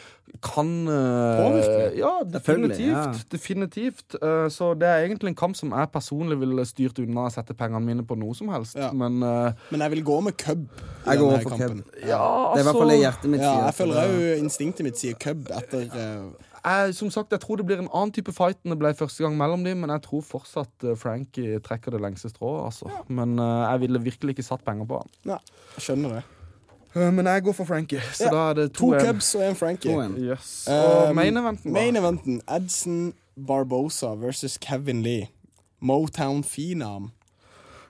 kan uh, Påvirke. Ja, definitivt. ja. Definitivt. Eh, så det er egentlig en kamp som jeg personlig ville styrt unna og sette pengene mine på noe som helst. Ja. Men uh, Men jeg vil gå med Cub. i Jeg går for kampen. Cub. ja, Det er i hvert fall det hjertet mitt Ja, sier. jeg føler òg instinktet mitt sier Cub etter eh, jeg, som sagt, jeg tror det blir en annen type fight enn det ble første gang mellom dem, men jeg tror fortsatt eh, Frankie trekker det lengste strået, altså. Men uh, jeg ville virkelig ikke satt penger på han. Nei, jeg skjønner det. Eh, men jeg går for Frankie, så Ja, da er det To 2-1. Cubs og en Frankie. Yes. Og Um, main eventen, da? Main eventen Edson Barbosa versus Kevin Lee. Motown Phenom.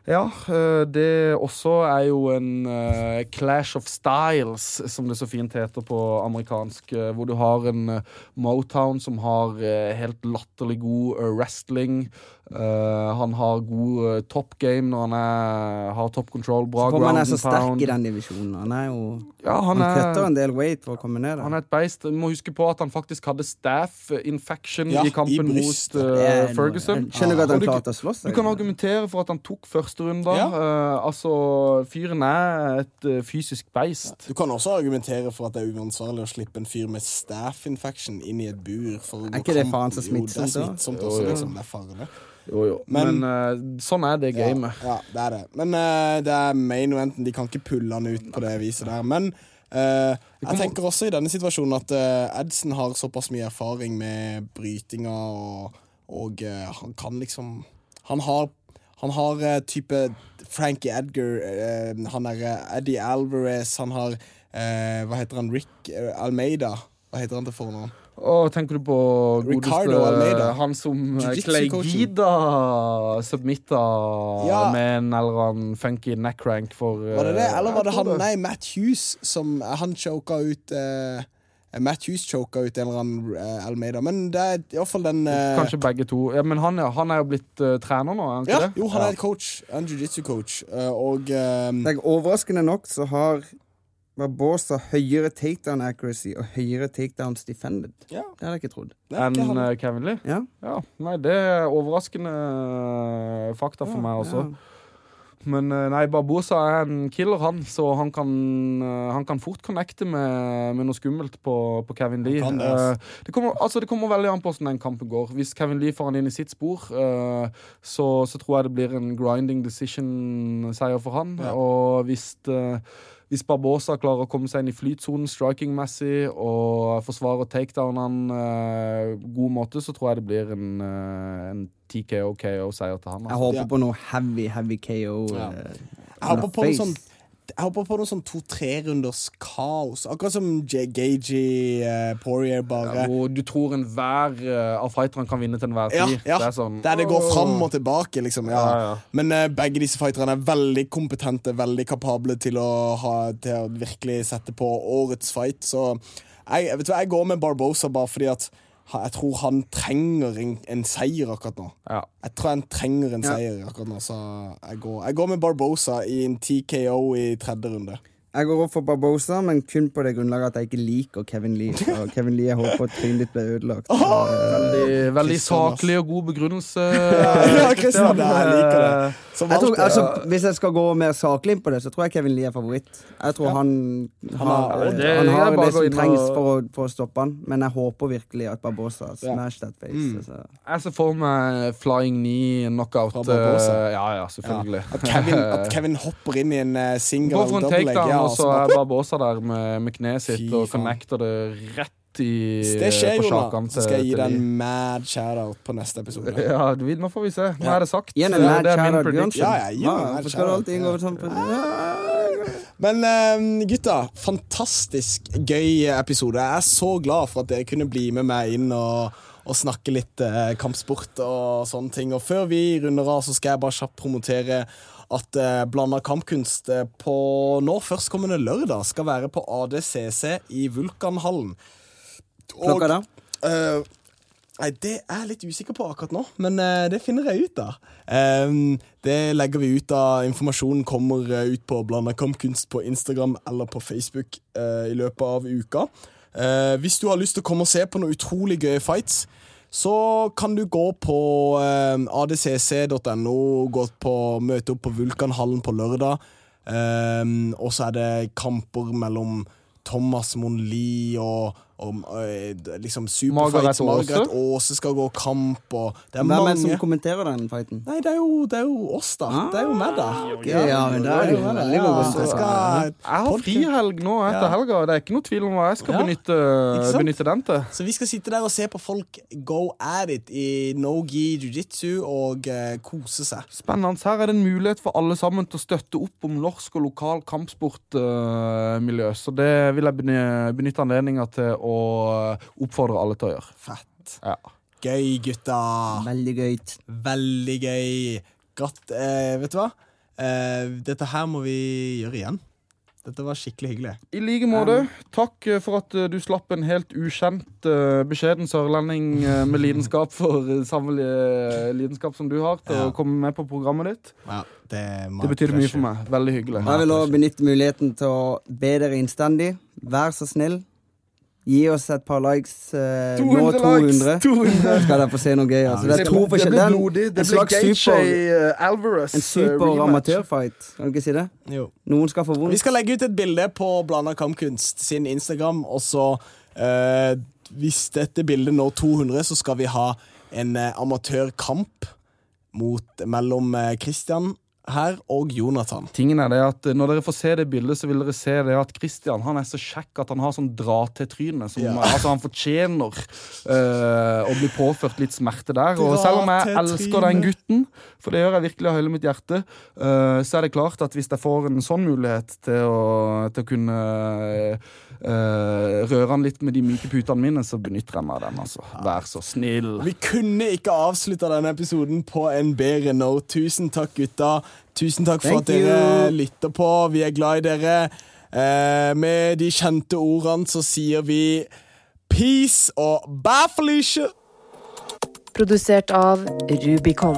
Ja, eh, det også er jo en uh, clash of styles, som det så fint heter på amerikansk. eh, hvor du har en uh, Motown som har uh, helt latterlig god wrestling. Han har god top game når han er, har top control. Bra ground man Han er så sterk i den divisjonen. Han er jo Ja, han Han er, kutter en del weight for å komme ned han er et beist. Du må huske på at han faktisk hadde staff infection Ja, i kampen i mot Ferguson. Skjønner du at han klarte å slåss. Du kan argumentere for at han tok første runde. Ja. Uh, altså, fyren er et uh, fysisk beist. Du kan også argumentere for at det er uansvarlig å slippe en fyr med staff infection inn i et bur. For Er ikke det faen så Jo, det er smittsomt, da? Jo, også, jo. liksom. Det er farlig. Jo, jo. Men, Men- uh, sånn er det gamet. Ja, ja, det er det. Men uh, det er main eventen. De kan ikke pulle han ut på det viset der. Men uh, jeg tenker også i denne situasjonen at uh, Edson har såpass mye erfaring med brytinga, og, og han kan liksom Han har han har uh, type Frankie Edgar, eh, han er eh, Eddie Alvarez, han har Hva heter han? Rick Almeida. Hva heter han til fornavn? Og tenker du på Ricardo godeste Almeida. Han som. Clay Gida submitta Ja. med en eller annen funky neckrank for Var det det, eller var det han Nei, Matt Hughes som Han choka ut eh, Matt Hughes choka ut en eller annen uh, Almeida. Men det er iallfall den uh, Kanskje begge to. Ja, men han, han er jo blitt uh, trener nå, er han ikke Ja, det? jo, han er coach. En jiu-jitsu-coach. eh, og eh, Det er overraskende nok så har Barbosa høyere takedown accuracy og høyere takedowns defended. Ja. Det hadde jeg ikke trodd. Enn eh, Kevin Lee? Ja. Ja, nei, det er overraskende eh, fakta for meg også. Men eh, nei, Barbosa er en killer, han, så han kan, eh, han kan fort connecte med, med noe skummelt på, på Kevin Lee. det, altså. Det, kommer, altså, det kommer veldig an på hvordan den kampen går. Hvis Kevin Lee får han inn i sitt spor, så, så tror jeg det blir en grinding decision-seier for han. Og hvis det hvis Barbosa klarer å komme seg inn i flytsonen striking-messig og forsvarer takedownene eh, god måte, så tror jeg det blir en, eh, en TKO-KO-seier til han. Jeg Altså. håper Ja. på noe heavy, heavy KO. Ja. Uh, Jeg håper på noe sånn jeg håper på noe sånn to-tre runders kaos. Akkurat som J- Gagey uh, Poirier, bare. ja, du tror enhver uh, av fighterne kan vinne til enhver tid. ja. Det er sånn Der det går fram og tilbake, liksom. Ja. Ja, ja. Men uh, begge disse fighterne er veldig kompetente, veldig kapable til å, ha, til å virkelig sette på årets fight. Så jeg, vet du, jeg går med Barbosa bare fordi at jeg tror han trenger en, en seier akkurat nå. Ja. Jeg tror han trenger en Ja. seier akkurat nå, så jeg går, jeg går med Barbosa i en TKO i tredje runde. Jeg går opp for Barbosa, men kun på det grunnlaget at jeg ikke liker Kevin Lee. [laughs] Og Kevin Lee, jeg håper at trynet ditt blir ødelagt. Oh! eh, Veldig, veldig saklig og god begrunnelse. [laughs] Ja, Kristian, jeg liker det. Som jeg tror, altså, hvis jeg skal gå mer saklig inn på det, så tror jeg Kevin Lee er favoritt. Jeg tror han, har- har, det- han har det som trengs for å, for å stoppe han, men jeg håper virkelig at Barbosa smash that face. Mm. Altså. Jeg ser for meg flying knee knockout. Eh, ja, ja, selvfølgelig. At Kevin, at [laughs] Kevin hopper inn i en uh, single double leg. Ja, så så er Barbosa der med, med kneet sitt Fy og faen. connecter det rett i det skjer så skal jeg gi deg en mad shout-out på neste episode. [laughs] Ja, vi, nå får vi se. Nå er det sagt. Ja. Det- det er min prediction. Ja, Ja, ja, Ja, skal sånn Men uh, gutta, fantastisk gøy episode. Jeg er så glad for at dere kunne bli med meg inn og, og snakke litt eh, kampsport og sånne ting. Og før vi runder av, så skal jeg bare kjapt promotere at eh, Blanda kampkunst eh, på nå førstkommende lørdag skal være på ADCC i Vulkanhallen. Og- Klokka da? Eh, Nei, Det er jeg litt usikker på akkurat nå, men eh, det finner jeg ut av. Ehm, det legger vi ut av. Informasjonen kommer eh, ut på Blanda kampkunst på Instagram eller på Facebook eh, i løpet av uka. Eh, hvis du har lyst til å komme og se på noen utrolig gøye fights, så kan du gå på eh, adcc.no, gå på møte opp på Vulkanhallen på lørdag. Eh, og så er det kamper mellom Thomas Monli og, og eh, liksom Margaret Superfights. Margaret Aase? Aase skal gå kamp, og det er Hvem er det mange som kommenterer den fighten? Nei, det er, jo, det er jo oss, da. det er jo meg, da. Okay, ja, men det er jo veldig Ja, godt. jeg skal Jeg har frihelg nå etter Ja. helga, det er ikke noe tvil om hva jeg skal Ja, benytte, benytte den til. Så vi skal sitte der og se på folk go at it i no-gi jiu-jitsu og uh, kose seg. Spennende. Her er det en mulighet for alle sammen til å støtte opp om norsk og lokal kampsportmiljø. så det vil jeg benytte anledninga til å oppfordre alle til å gjøre. Fett. Ja. Gøy, gutta. Veldig gøy. Veldig gøy. Godt. Eh, vet du hva? Eh, dette her må vi gjøre igjen. Dette var skikkelig hyggelig. I like måte. Takk eh, for at eh, du slapp en helt ukjent, eh, beskjeden sørlending med lidenskap for samme lidenskap som du har, til Ja. å komme med på programmet ditt. Ja, det, Det betyr mye for meg. Veldig hyggelig. Jeg vil også benytte muligheten til å be dere innstendig. Vær så snill. Gi oss et par likes. Eh, 200 nå 200. likes! 200. Skal dere få se noe gøy. Altså. det er to det forskjellige. Det er blodig. Det en blir slags Gaethje eh, Alvarez. en eh, super amatørfight. Kan du ikke si det? Jo. Noen skal få vondt. Vi skal legge ut et bilde på Blanda kampkunst sin Instagram, og så eh, Hvis dette bildet når 200, så skal vi ha en eh, amatørkamp mot, mellom eh, Christian her og Jonathan. Tingen er det at eh, Når dere får se det bildet, så vil dere se det at Christian han er så kjekk at han har sånn dra-til-tryne. Ja. Altså Han fortjener uh, å bli påført litt smerte der. Og selv om jeg elsker den gutten, for det gjør jeg virkelig av hele mitt hjerte, uh, så er det klart at hvis jeg får en sånn mulighet til å, til å kunne eh, røre han litt med de myke putene mine, så benytter jeg meg av den. altså. Vær så snill. Vi kunne ikke avslutta denne episoden på en bedre note. Tusen takk, gutta. Tusen takk for Thank at dere you. lytter på. Vi er glad i dere. Uh, med de kjente ordene så sier vi peace og bye, Felicia. Produsert av Rubicon.